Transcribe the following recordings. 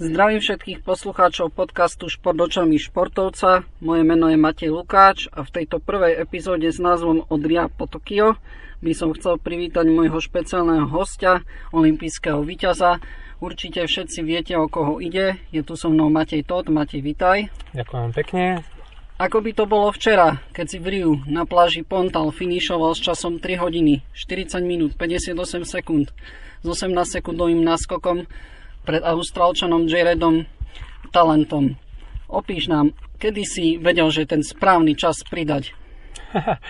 Zdravím všetkých poslucháčov podcastu Šport očami športovca. Moje meno je Matej Lukáč a v tejto prvej epizóde s názvom Odria po Tokio by som chcel privítať môjho špeciálneho hostia, olympijského víťaza. Určite všetci viete, o koho ide. Je tu so mnou Matej Todt. Matej, vitaj. Ďakujem pekne. Ako by to bolo včera, keď si v Riu na pláži Pontal finišoval s časom 3 hodiny, 40 minút, 58 sekúnd s 18 sekundovým náskokom pred Austrálčanom Jaredom Talentom. Opíš nám, kedy si vedel, že ten správny čas pridať?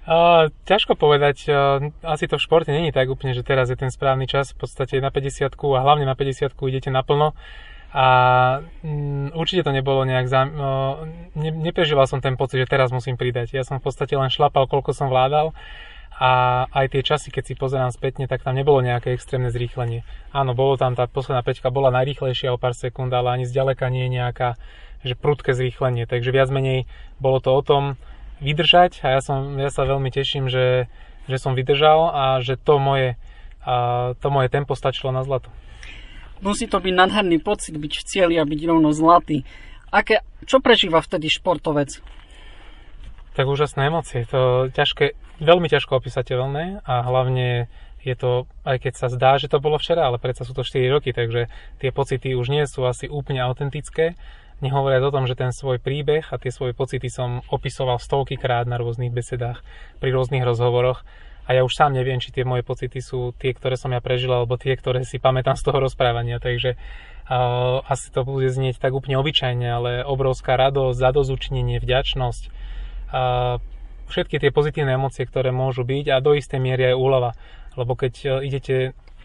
Uh, ťažko povedať, uh, asi to v športe není tak úplne, že teraz je ten správny čas, v podstate na 50 a hlavne na 50 idete naplno a um, určite to nebolo nejak, za, uh, ne, neprežíval som ten pocit, že teraz musím pridať. Ja som v podstate len šlapal, koľko som vládal a aj tie časy, keď si pozerám spätne, tak tam nebolo nejaké extrémne zrýchlenie. Áno, bolo tam tá posledná peťka, bola najrýchlejšia o pár sekúnd, ale ani zďaleka nie je nejaká že prudké zrýchlenie. Takže viac menej bolo to o tom vydržať a ja, som, ja sa veľmi teším, že, že som vydržal a že to moje, a to moje tempo stačilo na zlato. Musí to byť nadherný pocit byť v cieli a byť rovno zlatý. Aké, čo prežíva vtedy športovec? Tak úžasné emócie. To ťažké, veľmi ťažko opísateľné a hlavne je to, aj keď sa zdá, že to bolo včera, ale predsa sú to 4 roky, takže tie pocity už nie sú asi úplne autentické. Nehovoriac o tom, že ten svoj príbeh a tie svoje pocity som opisoval stovky krát na rôznych besedách, pri rôznych rozhovoroch a ja už sám neviem, či tie moje pocity sú tie, ktoré som ja prežil, alebo tie, ktoré si pamätám z toho rozprávania, takže uh, asi to bude znieť tak úplne obyčajne, ale obrovská radosť, zadozučnenie, vďačnosť, všetky tie pozitívne emócie, ktoré môžu byť a do istej miery aj úlava. Lebo keď e, idete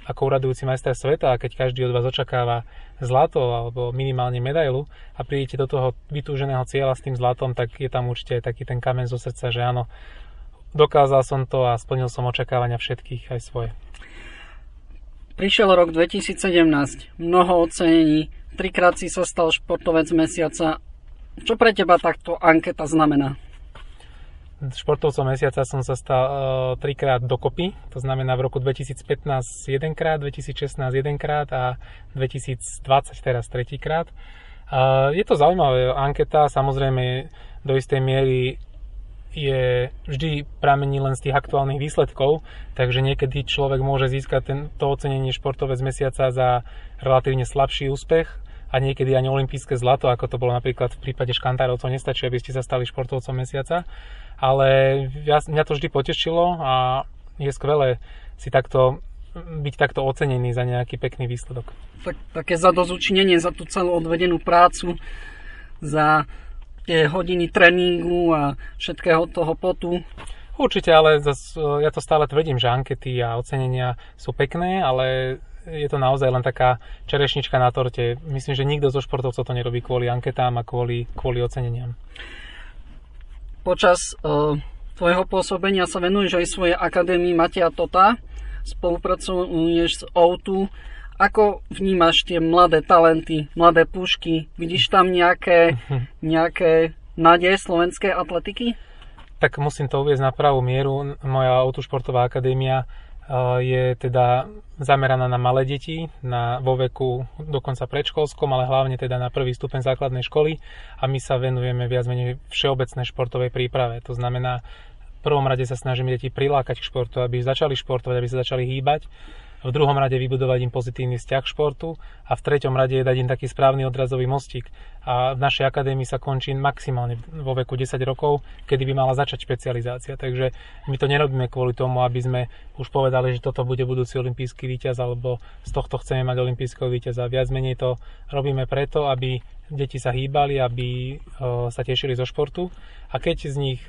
ako uradujúci majster sveta a keď každý od vás očakáva zlato alebo minimálne medailu a prídete do toho vytúženého cieľa s tým zlatom, tak je tam určite aj taký ten kamen zo srdca, že áno, dokázal som to a splnil som očakávania všetkých aj svoje. Prišiel rok 2017, mnoho ocenení, trikrát si sa stal športovec mesiaca. Čo pre teba takto anketa znamená? Športovcom mesiaca som sa stal uh, trikrát dokopy, to znamená v roku 2015 jedenkrát, 2016 jedenkrát a 2020 teraz tretíkrát. Uh, je to zaujímavá anketa, samozrejme do istej miery je vždy pramení len z tých aktuálnych výsledkov, takže niekedy človek môže získať ten, to ocenenie športovec mesiaca za relatívne slabší úspech a niekedy ani olympijské zlato, ako to bolo napríklad v prípade škantárovcov, nestačí, aby ste sa stali športovcom mesiaca ale ja, mňa to vždy potešilo a je skvelé si takto byť takto ocenený za nejaký pekný výsledok. Tak, také zadozučinenie za tú celú odvedenú prácu, za tie hodiny tréningu a všetkého toho potu. Určite, ale zas, ja to stále tvrdím, že ankety a ocenenia sú pekné, ale je to naozaj len taká čerešnička na torte. Myslím, že nikto zo športovcov to nerobí kvôli anketám a kvôli, kvôli oceneniam počas uh, tvojho pôsobenia sa venuješ aj svojej akadémii Matia Tota, spolupracuješ s O2. Ako vnímaš tie mladé talenty, mladé pušky? Vidíš tam nejaké, nejaké nádeje slovenskej atletiky? Tak musím to uvieť na pravú mieru. Moja autošportová akadémia je teda zameraná na malé deti, na, vo veku dokonca predškolskom, ale hlavne teda na prvý stupeň základnej školy a my sa venujeme viac menej všeobecnej športovej príprave. To znamená, v prvom rade sa snažíme deti prilákať k športu, aby začali športovať, aby sa začali hýbať v druhom rade vybudovať im pozitívny vzťah k športu a v treťom rade dať im taký správny odrazový mostík. A v našej akadémii sa končí maximálne vo veku 10 rokov, kedy by mala začať špecializácia. Takže my to nerobíme kvôli tomu, aby sme už povedali, že toto bude budúci olimpijský víťaz alebo z tohto chceme mať olimpijského víťaza. Viac menej to robíme preto, aby deti sa hýbali, aby sa tešili zo športu a keď z nich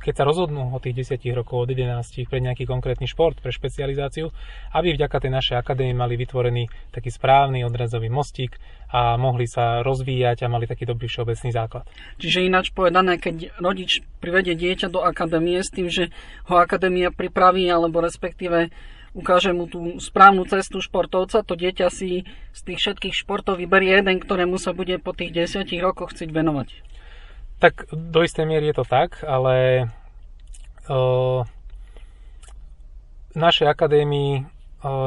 keď sa rozhodnú o tých 10 rokov, od 11 pre nejaký konkrétny šport, pre špecializáciu, aby vďaka tej našej akadémii mali vytvorený taký správny odrazový mostík a mohli sa rozvíjať a mali taký dobrý všeobecný základ. Čiže ináč povedané, keď rodič privedie dieťa do akadémie s tým, že ho akadémia pripraví alebo respektíve ukáže mu tú správnu cestu športovca, to dieťa si z tých všetkých športov vyberie jeden, ktorému sa bude po tých 10 rokoch chcieť venovať. Tak do istej miery je to tak, ale uh, našej akadémii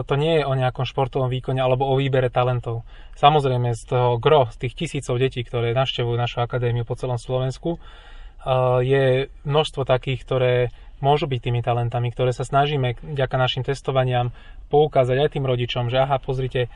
to nie je o nejakom športovom výkone alebo o výbere talentov. Samozrejme z toho gro, z tých tisícov detí, ktoré navštevujú našu akadémiu po celom Slovensku, je množstvo takých, ktoré môžu byť tými talentami, ktoré sa snažíme vďaka našim testovaniam poukázať aj tým rodičom, že aha, pozrite,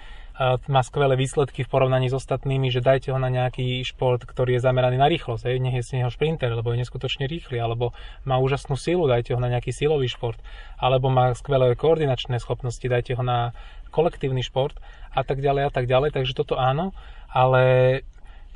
má skvelé výsledky v porovnaní s ostatnými, že dajte ho na nejaký šport, ktorý je zameraný na rýchlosť, aj, nech je z neho šprinter, lebo je neskutočne rýchly, alebo má úžasnú silu, dajte ho na nejaký silový šport, alebo má skvelé koordinačné schopnosti, dajte ho na kolektívny šport a tak ďalej a tak ďalej, takže toto áno, ale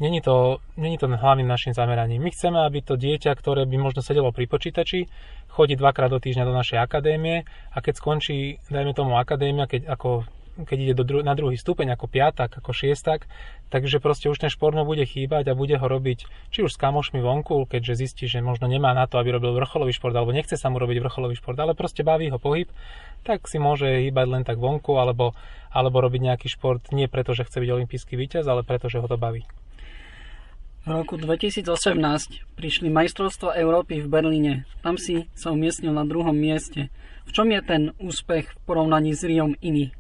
Není to, není to hlavným našim zameraním. My chceme, aby to dieťa, ktoré by možno sedelo pri počítači, chodí dvakrát do týždňa do našej akadémie a keď skončí, dajme tomu akadémia, keď ako keď ide do dru- na druhý stupeň ako piatak, ako šiestak, takže proste už ten šport mu bude chýbať a bude ho robiť či už s kamošmi vonku, keďže zistí, že možno nemá na to, aby robil vrcholový šport, alebo nechce sa mu robiť vrcholový šport, ale proste baví ho pohyb, tak si môže hýbať len tak vonku, alebo, alebo robiť nejaký šport nie preto, že chce byť olimpijský víťaz, ale preto, že ho to baví. V roku 2018 prišli majstrovstva Európy v Berlíne. Tam si sa umiestnil na druhom mieste. V čom je ten úspech v porovnaní s Riom iný?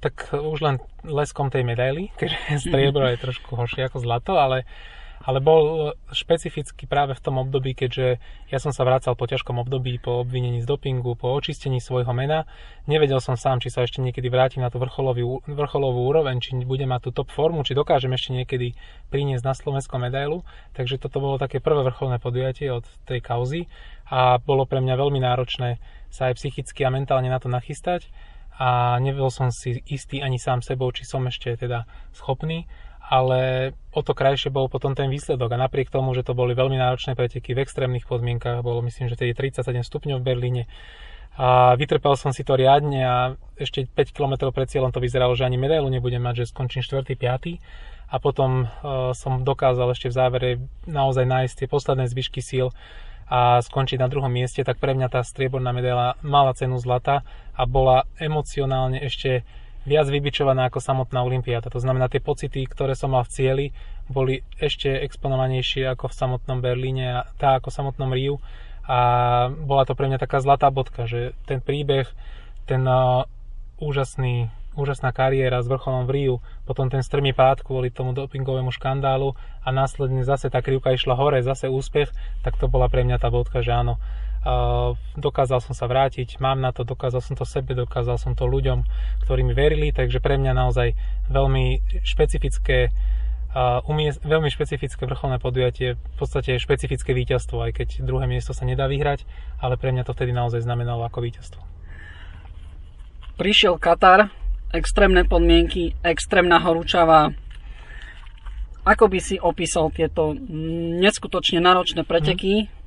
Tak už len leskom tej medaily, keďže striebro je trošku horšie ako zlato, ale ale bol špecificky práve v tom období, keďže ja som sa vracal po ťažkom období, po obvinení z dopingu, po očistení svojho mena. Nevedel som sám, či sa ešte niekedy vrátim na tú vrcholovú, vrcholovú úroveň, či bude mať tú top formu, či dokážem ešte niekedy priniesť na Slovensko medailu. Takže toto bolo také prvé vrcholné podujatie od tej kauzy a bolo pre mňa veľmi náročné sa aj psychicky a mentálne na to nachystať a nevedel som si istý ani sám sebou, či som ešte teda schopný ale o to krajšie bol potom ten výsledok a napriek tomu, že to boli veľmi náročné preteky v extrémnych podmienkach, bolo myslím, že tedy 37 stupňov v Berlíne a vytrpel som si to riadne a ešte 5 km pred cieľom to vyzeralo, že ani medailu nebudem mať, že skončím 4. 5. a potom uh, som dokázal ešte v závere naozaj nájsť tie posledné zvyšky síl a skončiť na druhom mieste, tak pre mňa tá strieborná medaila mala cenu zlata a bola emocionálne ešte viac vybičovaná ako samotná Olympiáda. To znamená, tie pocity, ktoré som mal v cieli, boli ešte exponovanejšie ako v samotnom Berlíne a tá ako v samotnom Riu. A bola to pre mňa taká zlatá bodka, že ten príbeh, ten úžasný, úžasná kariéra s vrcholom v Riu, potom ten strmý pád kvôli tomu dopingovému škandálu a následne zase tá krivka išla hore, zase úspech, tak to bola pre mňa tá bodka, že áno, dokázal som sa vrátiť, mám na to, dokázal som to sebe, dokázal som to ľuďom, ktorí mi verili, takže pre mňa naozaj veľmi špecifické umiest, veľmi špecifické vrcholné podujatie, v podstate špecifické víťazstvo, aj keď druhé miesto sa nedá vyhrať, ale pre mňa to vtedy naozaj znamenalo ako víťazstvo. Prišiel Katar, extrémne podmienky, extrémna horúčava. Ako by si opísal tieto neskutočne náročné preteky, hmm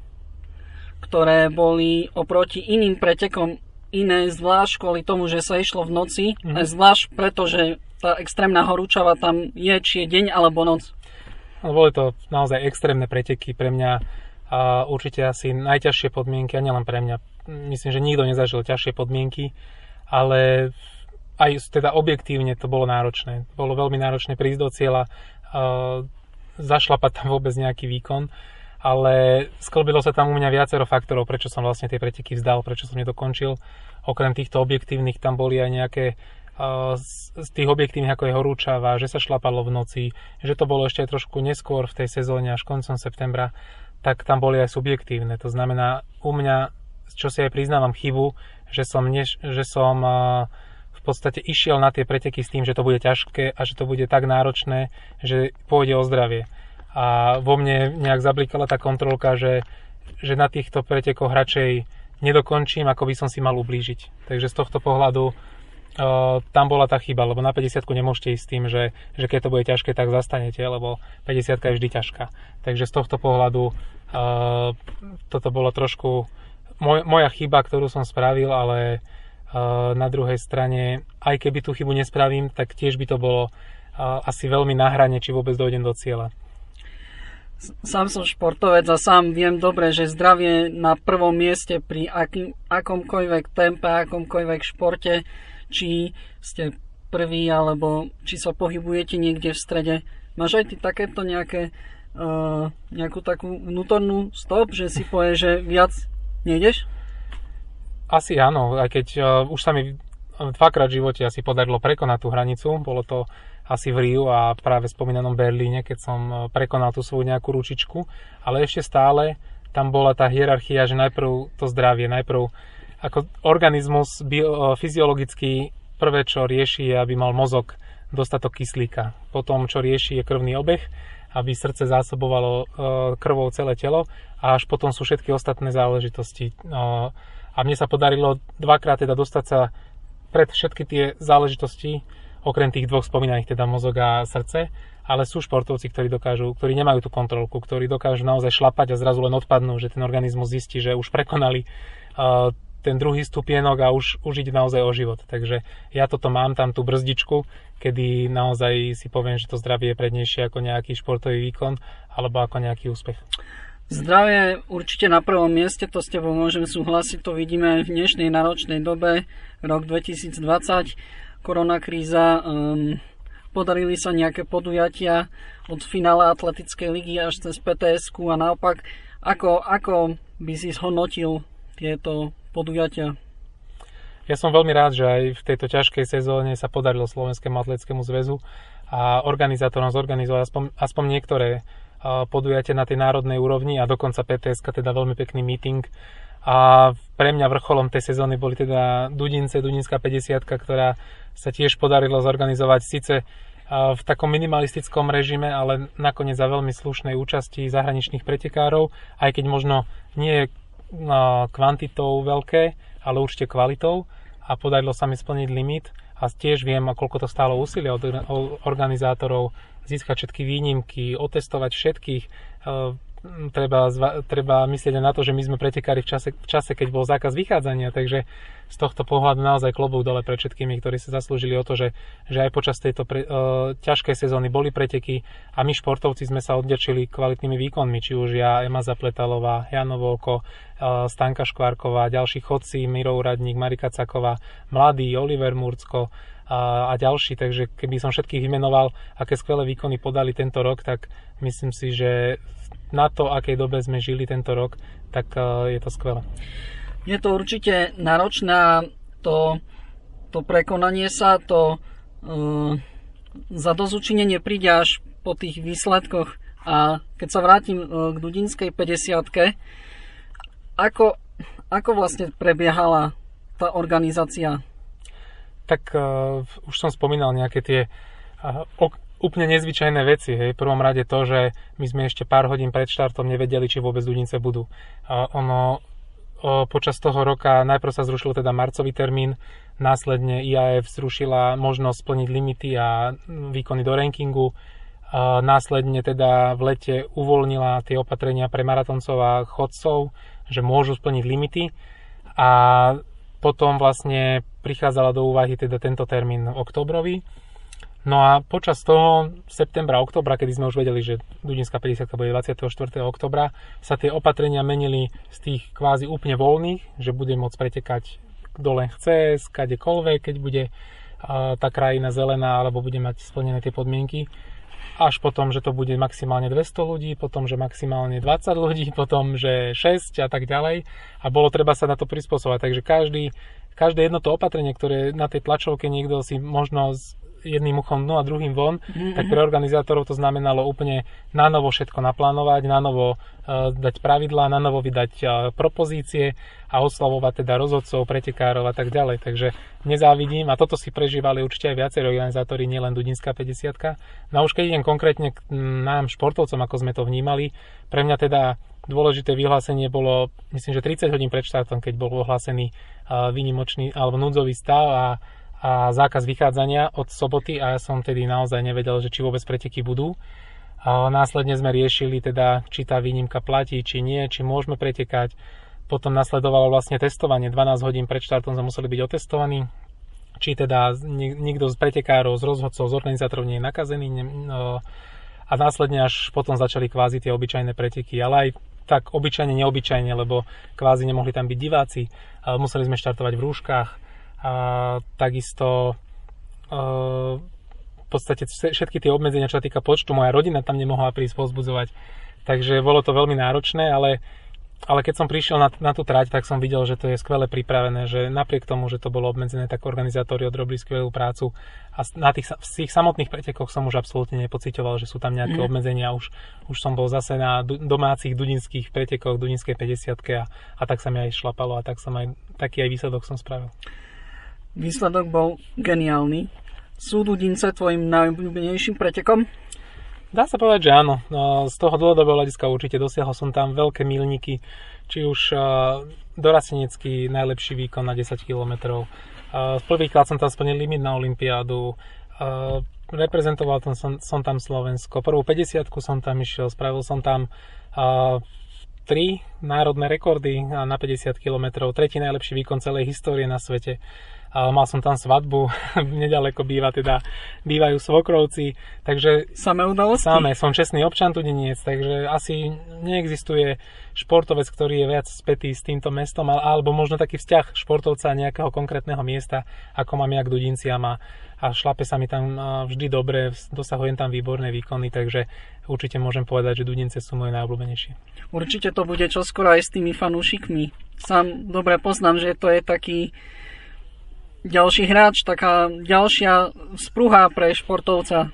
ktoré boli oproti iným pretekom iné, zvlášť kvôli tomu, že sa išlo v noci, mm-hmm. zvlášť preto, že tá extrémna horúčava tam je, či je deň alebo noc. No, boli to naozaj extrémne preteky pre mňa a určite asi najťažšie podmienky, a nielen pre mňa. Myslím, že nikto nezažil ťažšie podmienky, ale aj teda objektívne to bolo náročné. Bolo veľmi náročné prísť do cieľa, zašlapať tam vôbec nejaký výkon ale sklbilo sa tam u mňa viacero faktorov, prečo som vlastne tie preteky vzdal, prečo som nedokončil. Okrem týchto objektívnych tam boli aj nejaké z tých objektívnych, ako je horúčava, že sa šlapalo v noci, že to bolo ešte aj trošku neskôr v tej sezóne až koncom septembra, tak tam boli aj subjektívne. To znamená, u mňa, čo si aj priznávam chybu, že som, než, že som v podstate išiel na tie preteky s tým, že to bude ťažké a že to bude tak náročné, že pôjde o zdravie a vo mne nejak zablikala tá kontrolka, že, že na týchto pretekoch radšej nedokončím, ako by som si mal ublížiť. Takže z tohto pohľadu Uh, tam bola tá chyba, lebo na 50 nemôžete ísť s tým, že, že keď to bude ťažké, tak zastanete, lebo 50 je vždy ťažká. Takže z tohto pohľadu uh, toto bolo trošku moj, moja chyba, ktorú som spravil, ale uh, na druhej strane, aj keby tú chybu nespravím, tak tiež by to bolo asi veľmi na hrane, či vôbec dojdem do cieľa sám som športovec a sám viem dobre, že zdravie na prvom mieste pri akým, akomkoľvek tempe, akomkoľvek športe, či ste prvý, alebo či sa pohybujete niekde v strede. Máš aj ty takéto nejaké, uh, nejakú takú vnútornú stop, že si povie, že viac nejdeš? Asi áno, aj keď uh, už sa mi dvakrát v živote asi podarilo prekonať tú hranicu. Bolo to asi v Riu a práve spomínanom Berlíne, keď som e, prekonal tú svoju nejakú ručičku. Ale ešte stále tam bola tá hierarchia, že najprv to zdravie, najprv ako organizmus bio, fyziologicky prvé, čo rieši, je, aby mal mozog dostatok kyslíka. Potom, čo rieši, je krvný obeh, aby srdce zásobovalo e, krvou celé telo a až potom sú všetky ostatné záležitosti. E, a mne sa podarilo dvakrát teda dostať sa pred všetky tie záležitosti, okrem tých dvoch spomínaných, teda mozog a srdce, ale sú športovci, ktorí dokážu, ktorí nemajú tú kontrolku, ktorí dokážu naozaj šlapať a zrazu len odpadnú, že ten organizmus zistí, že už prekonali uh, ten druhý stupienok a už, už ide naozaj o život. Takže ja toto mám tam tú brzdičku, kedy naozaj si poviem, že to zdravie je prednejšie ako nejaký športový výkon alebo ako nejaký úspech. Zdravie určite na prvom mieste, to s tebou môžem súhlasiť, to vidíme v dnešnej náročnej dobe, rok 2020, koronakríza, um, podarili sa nejaké podujatia od finále atletickej ligy až cez pts a naopak, ako, ako by si zhodnotil tieto podujatia? Ja som veľmi rád, že aj v tejto ťažkej sezóne sa podarilo Slovenskému atletickému zväzu a organizátorom zorganizovať aspoň, aspoň niektoré podujatia na tej národnej úrovni a dokonca PTS, teda veľmi pekný meeting. A pre mňa vrcholom tej sezóny boli teda Dudince, Dudinská 50, ktorá sa tiež podarilo zorganizovať. Síce v takom minimalistickom režime, ale nakoniec za veľmi slušnej účasti zahraničných pretekárov, aj keď možno nie kvantitou veľké, ale určite kvalitou. A podarilo sa mi splniť limit a tiež viem, koľko to stálo úsilia od organizátorov získať všetky výnimky, otestovať všetkých, treba, treba myslieť aj na to, že my sme pretekári v čase, v čase, keď bol zákaz vychádzania, takže z tohto pohľadu naozaj klobúk dole pre všetkými, ktorí sa zaslúžili o to, že, že aj počas tejto pre, uh, ťažkej sezóny boli preteky a my športovci sme sa odďačili kvalitnými výkonmi, či už ja, Ema Zapletalová, Jano Volko, uh, Stanka Škvárková, ďalší chodci, Miro Uradník, Marika Caková, mladý Oliver Murcko, a, a ďalší, takže keby som všetkých vymenoval, aké skvelé výkony podali tento rok, tak myslím si, že na to, akej dobe sme žili tento rok, tak e, je to skvelé. Je to určite náročné to, to prekonanie sa, to uh, zadozučinenie príde až po tých výsledkoch. A keď sa vrátim uh, k Dudinskej 50 ako, ako vlastne prebiehala tá organizácia? Tak uh, už som spomínal nejaké tie uh, úplne nezvyčajné veci. Hej. V prvom rade to, že my sme ešte pár hodín pred štartom nevedeli, či vôbec Dudnice budú. A ono o, počas toho roka najprv sa zrušil teda marcový termín, následne IAF zrušila možnosť splniť limity a výkony do rankingu. A následne teda v lete uvoľnila tie opatrenia pre maratoncov a chodcov, že môžu splniť limity. A potom vlastne prichádzala do úvahy teda tento termín oktobrový No a počas toho septembra, oktobra, kedy sme už vedeli, že Dudinská 50 bude 24. oktobra, sa tie opatrenia menili z tých kvázi úplne voľných, že bude môcť pretekať kto len chce, skadekoľvek, keď bude tá krajina zelená alebo bude mať splnené tie podmienky až potom, že to bude maximálne 200 ľudí, potom, že maximálne 20 ľudí, potom, že 6 a tak ďalej. A bolo treba sa na to prispôsobať. Takže každý, každé jedno to opatrenie, ktoré na tej tlačovke niekto si možno jedným uchom dnu a druhým von, mm-hmm. tak pre organizátorov to znamenalo úplne na novo všetko naplánovať, na novo uh, dať pravidlá, na novo vydať uh, propozície a oslavovať teda rozhodcov, pretekárov a tak ďalej. Takže nezávidím a toto si prežívali určite aj viacerí organizátori, nielen Dudinská 50. No a už keď idem konkrétne k nám športovcom, ako sme to vnímali, pre mňa teda dôležité vyhlásenie bolo, myslím, že 30 hodín pred štartom, keď bol ohlásený uh, výnimočný alebo núdzový stav a a zákaz vychádzania od soboty a ja som tedy naozaj nevedel, že či vôbec preteky budú. A následne sme riešili teda, či tá výnimka platí, či nie, či môžeme pretekať. Potom nasledovalo vlastne testovanie. 12 hodín pred štartom sme museli byť otestovaní, či teda nikto z pretekárov, z rozhodcov, z organizátorov nie je nakazený. No, a následne až potom začali kvázi tie obyčajné preteky, ale aj tak obyčajne, neobyčajne, lebo kvázi nemohli tam byť diváci. Museli sme štartovať v rúškach, a takisto uh, v podstate všetky tie obmedzenia, čo sa týka počtu, moja rodina tam nemohla prísť pozbudzovať. Takže bolo to veľmi náročné, ale ale keď som prišiel na, na tú trať, tak som videl, že to je skvele pripravené, že napriek tomu, že to bolo obmedzené, tak organizátori odrobili skvelú prácu a na tých, v tých samotných pretekoch som už absolútne nepocitoval, že sú tam nejaké mm. obmedzenia. Už, už som bol zase na domácich dudinských pretekoch, dudinskej 50 a, a tak sa mi aj šlapalo a tak som aj, taký aj výsledok som spravil. Výsledok bol geniálny. Sú Dudince tvojim najobľúbenejším pretekom? Dá sa povedať, že áno. No, z toho dlhodobého hľadiska určite dosiahol som tam veľké milníky, či už dorastenecký najlepší výkon na 10 km. Prvýkrát som tam splnil limit na Olympiádu. Reprezentoval som, som tam Slovensko. Prvú 50 som tam išiel, spravil som tam tri národné rekordy na 50 km, tretí najlepší výkon celej histórie na svete mal som tam svadbu, nedaleko býva teda, bývajú svokrovci, takže... Samé udalosti? Samé, som čestný občan Tudiniec, takže asi neexistuje športovec, ktorý je viac spätý s týmto mestom, alebo možno taký vzťah športovca nejakého konkrétneho miesta, ako mám ja k Dudinciam a, a šlape sa mi tam vždy dobre, dosahujem tam výborné výkony, takže určite môžem povedať, že Dudince sú moje najobľúbenejšie. Určite to bude čoskoro aj s tými fanúšikmi. Sám dobre poznám, že to je taký ďalší hráč, taká ďalšia sprúha pre športovca.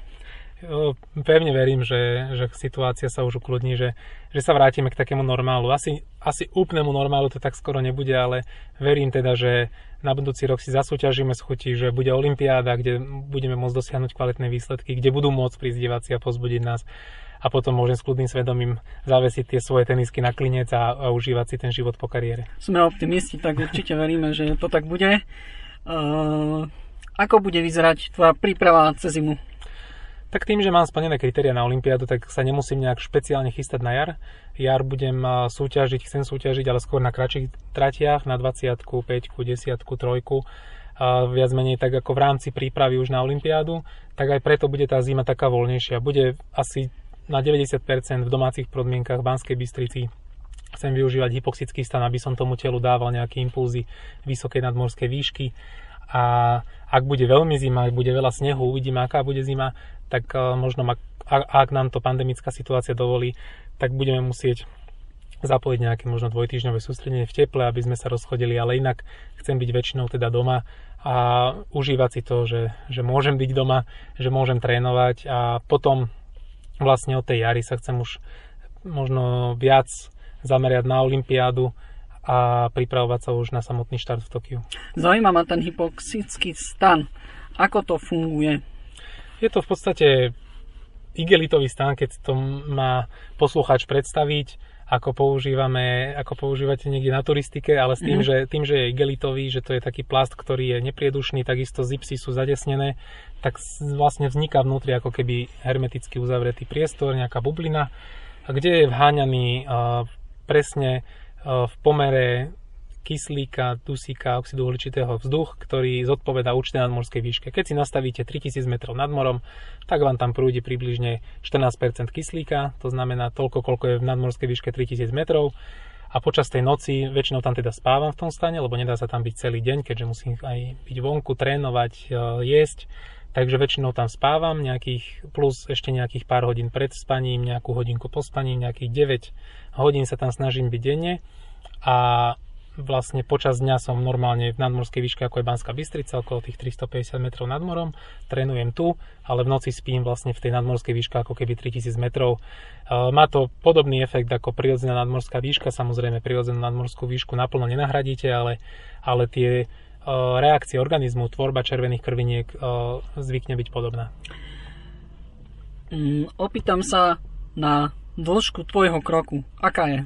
Pevne verím, že, že situácia sa už ukludní, že, že sa vrátime k takému normálu. Asi, asi úplnému normálu to tak skoro nebude, ale verím teda, že na budúci rok si zasúťažíme s chutí, že bude Olympiáda, kde budeme môcť dosiahnuť kvalitné výsledky, kde budú môcť prísť diváci a pozbudiť nás a potom môžem s kľudným svedomím zavesiť tie svoje tenisky na klinec a, a užívať si ten život po kariére. Sme optimisti, tak určite veríme, že to tak bude. Uh, ako bude vyzerať tvoja príprava cez zimu? Tak tým, že mám splnené kritéria na Olympiádu, tak sa nemusím nejak špeciálne chystať na jar. Jar budem súťažiť, chcem súťažiť, ale skôr na kratších tratiach, na 20, 5, 10, 3. A viac menej tak ako v rámci prípravy už na Olympiádu, tak aj preto bude tá zima taká voľnejšia. Bude asi na 90% v domácich podmienkach v Banskej Bystrici chcem využívať hypoxický stan, aby som tomu telu dával nejaké impulzy vysokej nadmorskej výšky. A ak bude veľmi zima, ak bude veľa snehu, uvidíme, aká bude zima, tak e, možno, ak, nám to pandemická situácia dovolí, tak budeme musieť zapojiť nejaké možno dvojtýždňové sústredenie v teple, aby sme sa rozchodili, ale inak chcem byť väčšinou teda doma a užívať si to, že, že môžem byť doma, že môžem trénovať. A potom vlastne od tej jary sa chcem už možno viac zameriať na Olympiádu a pripravovať sa už na samotný štart v Tokiu. Zaujíma ma ten hypoxický stan. Ako to funguje? Je to v podstate igelitový stan, keď to má poslucháč predstaviť, ako používame, ako používate niekde na turistike, ale s tým, mm. že, tým, že je igelitový, že to je taký plast, ktorý je nepriedušný, takisto zipsy sú zadesnené, tak vlastne vzniká vnútri ako keby hermeticky uzavretý priestor, nejaká bublina, kde je vháňaný presne e, v pomere kyslíka, dusíka, oxidu uhličitého vzduch, ktorý zodpoveda určitej nadmorskej výške. Keď si nastavíte 3000 metrov nad morom, tak vám tam prúdi približne 14% kyslíka, to znamená toľko, koľko je v nadmorskej výške 3000 metrov. A počas tej noci väčšinou tam teda spávam v tom stane, lebo nedá sa tam byť celý deň, keďže musím aj byť vonku, trénovať, e, jesť. Takže väčšinou tam spávam nejakých, plus ešte nejakých pár hodín pred spaním, nejakú hodinku po spaní, nejakých 9 hodín sa tam snažím byť denne. A vlastne počas dňa som normálne v nadmorskej výške ako je Banská Bystrica, okolo tých 350 metrov nad morom, trénujem tu, ale v noci spím vlastne v tej nadmorskej výške ako keby 3000 metrov. Má to podobný efekt ako prirodzená nadmorská výška, samozrejme prirodzenú nadmorskú výšku naplno nenahradíte, ale, ale tie reakcie organizmu, tvorba červených krviniek zvykne byť podobná. Mm, opýtam sa na dĺžku tvojho kroku. Aká je?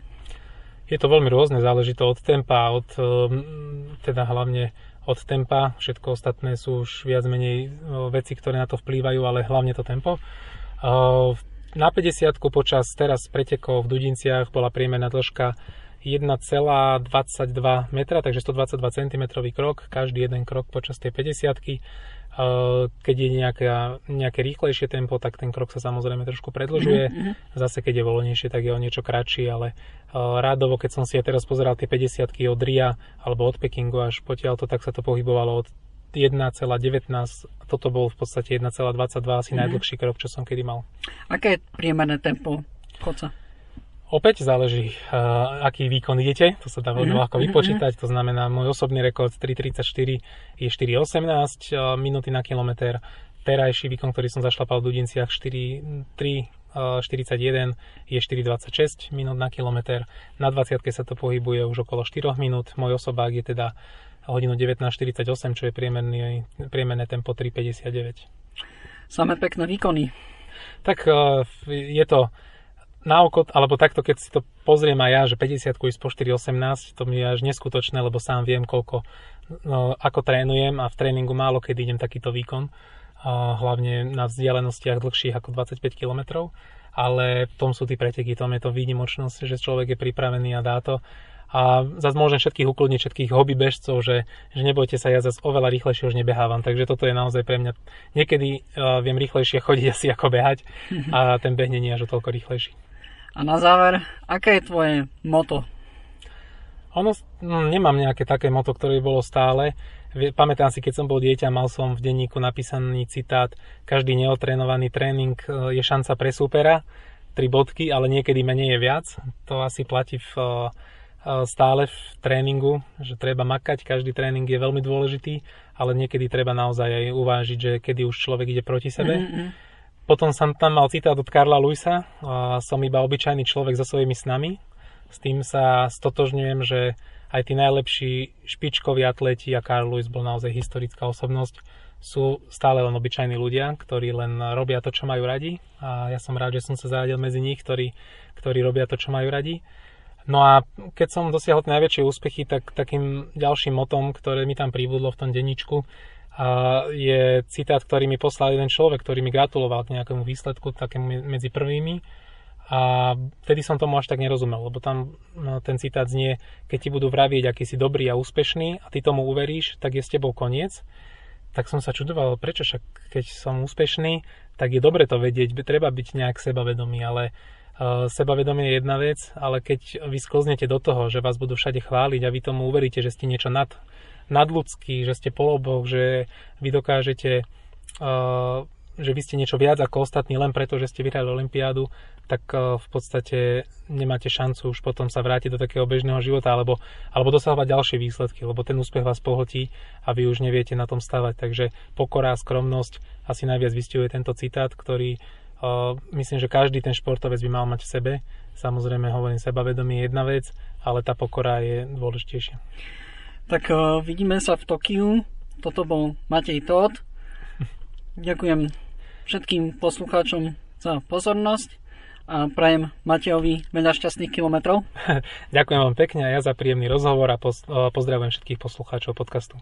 Je to veľmi rôzne, záleží to od tempa, od, ehm, teda hlavne od tempa. Všetko ostatné sú už viac menej veci, ktoré na to vplývajú, ale hlavne to tempo. Na 50 počas teraz pretekov v Dudinciach bola priemerná dĺžka 1,22 metra, takže 122 cm krok, každý jeden krok počas tej 50 keď je nejaké, nejaké rýchlejšie tempo, tak ten krok sa samozrejme trošku predlžuje. Mm-hmm. Zase keď je voľnejšie, tak je o niečo kratší, ale rádovo, keď som si ja teraz pozeral tie 50 od Ria alebo od Pekingu až potiaľto, tak sa to pohybovalo od 1,19, toto bol v podstate 1,22, asi mm-hmm. najdlhší krok, čo som kedy mal. Aké je priemerné tempo chodca? Opäť záleží, uh, aký výkon idete, to sa dá veľmi mm-hmm. ľahko mhm, vypočítať, to znamená, môj osobný rekord 3.34 je 4.18 uh, minúty na kilometr, terajší výkon, ktorý som zašlapal v Dudinciach 4.3 41 je 4,26 minút na kilometr. Na 20 sa to pohybuje už okolo 4 minút. Môj osobák je teda hodinu 19.48, čo je priemerný, priemerné tempo 3.59. Samé pekné výkony. Tak je to na oko, alebo takto, keď si to pozriem aj ja, že 50 ísť po 4,18, to mi je až neskutočné, lebo sám viem, koľko, no, ako trénujem a v tréningu málo kedy idem takýto výkon, a hlavne na vzdialenostiach dlhších ako 25 km, ale v tom sú tí preteky, tom je to výnimočnosť, že človek je pripravený a dá to. A zase môžem všetkých ukludniť, všetkých hobby bežcov, že, že nebojte sa, ja zase oveľa rýchlejšie už nebehávam, takže toto je naozaj pre mňa, niekedy uh, viem rýchlejšie chodiť asi ako behať a ten beh nie je až toľko rýchlejší. A na záver, aké je tvoje moto? Ono, no, nemám nejaké také moto, ktoré by bolo stále. Pamätám si, keď som bol dieťa, mal som v denníku napísaný citát každý neotrénovaný tréning e, je šanca pre supera, tri bodky, ale niekedy menej je viac. To asi platí v, e, e, stále v tréningu, že treba makať, každý tréning je veľmi dôležitý, ale niekedy treba naozaj aj uvážiť, že kedy už človek ide proti sebe. Mm-hmm potom som tam mal citát od Karla Luisa, som iba obyčajný človek so svojimi snami. S tým sa stotožňujem, že aj tí najlepší špičkoví atleti a Karl Lewis bol naozaj historická osobnosť, sú stále len obyčajní ľudia, ktorí len robia to, čo majú radi a ja som rád, že som sa zaradil medzi nich, ktorí, ktorí robia to, čo majú radi. No a keď som dosiahol najväčšie úspechy, tak takým ďalším motom, ktoré mi tam pribudlo v tom denníčku, a je citát, ktorý mi poslal jeden človek, ktorý mi gratuloval k nejakému výsledku, takému medzi prvými. A vtedy som tomu až tak nerozumel, lebo tam no, ten citát znie, keď ti budú vravieť, aký si dobrý a úspešný a ty tomu uveríš, tak je s tebou koniec. Tak som sa čudoval, prečo však keď som úspešný, tak je dobre to vedieť, treba byť nejak sebavedomý, ale uh, sebavedomie je jedna vec, ale keď vy sklznete do toho, že vás budú všade chváliť a vy tomu uveríte, že ste niečo nad nadľudský, že ste polobok, že vy dokážete, uh, že vy ste niečo viac ako ostatní len preto, že ste vyhrali Olympiádu, tak uh, v podstate nemáte šancu už potom sa vrátiť do takého bežného života alebo, alebo dosahovať ďalšie výsledky, lebo ten úspech vás pohltí a vy už neviete na tom stavať. Takže pokora a skromnosť asi najviac vystihuje tento citát, ktorý uh, myslím, že každý ten športovec by mal mať v sebe. Samozrejme, hovorím, sebavedomie je jedna vec, ale tá pokora je dôležitejšia. Tak uh, vidíme sa v Tokiu. Toto bol Matej Todd. Ďakujem všetkým poslucháčom za pozornosť a prajem Matejovi veľa šťastných kilometrov. Ďakujem vám pekne a ja za príjemný rozhovor a pozdravujem všetkých poslucháčov podcastu.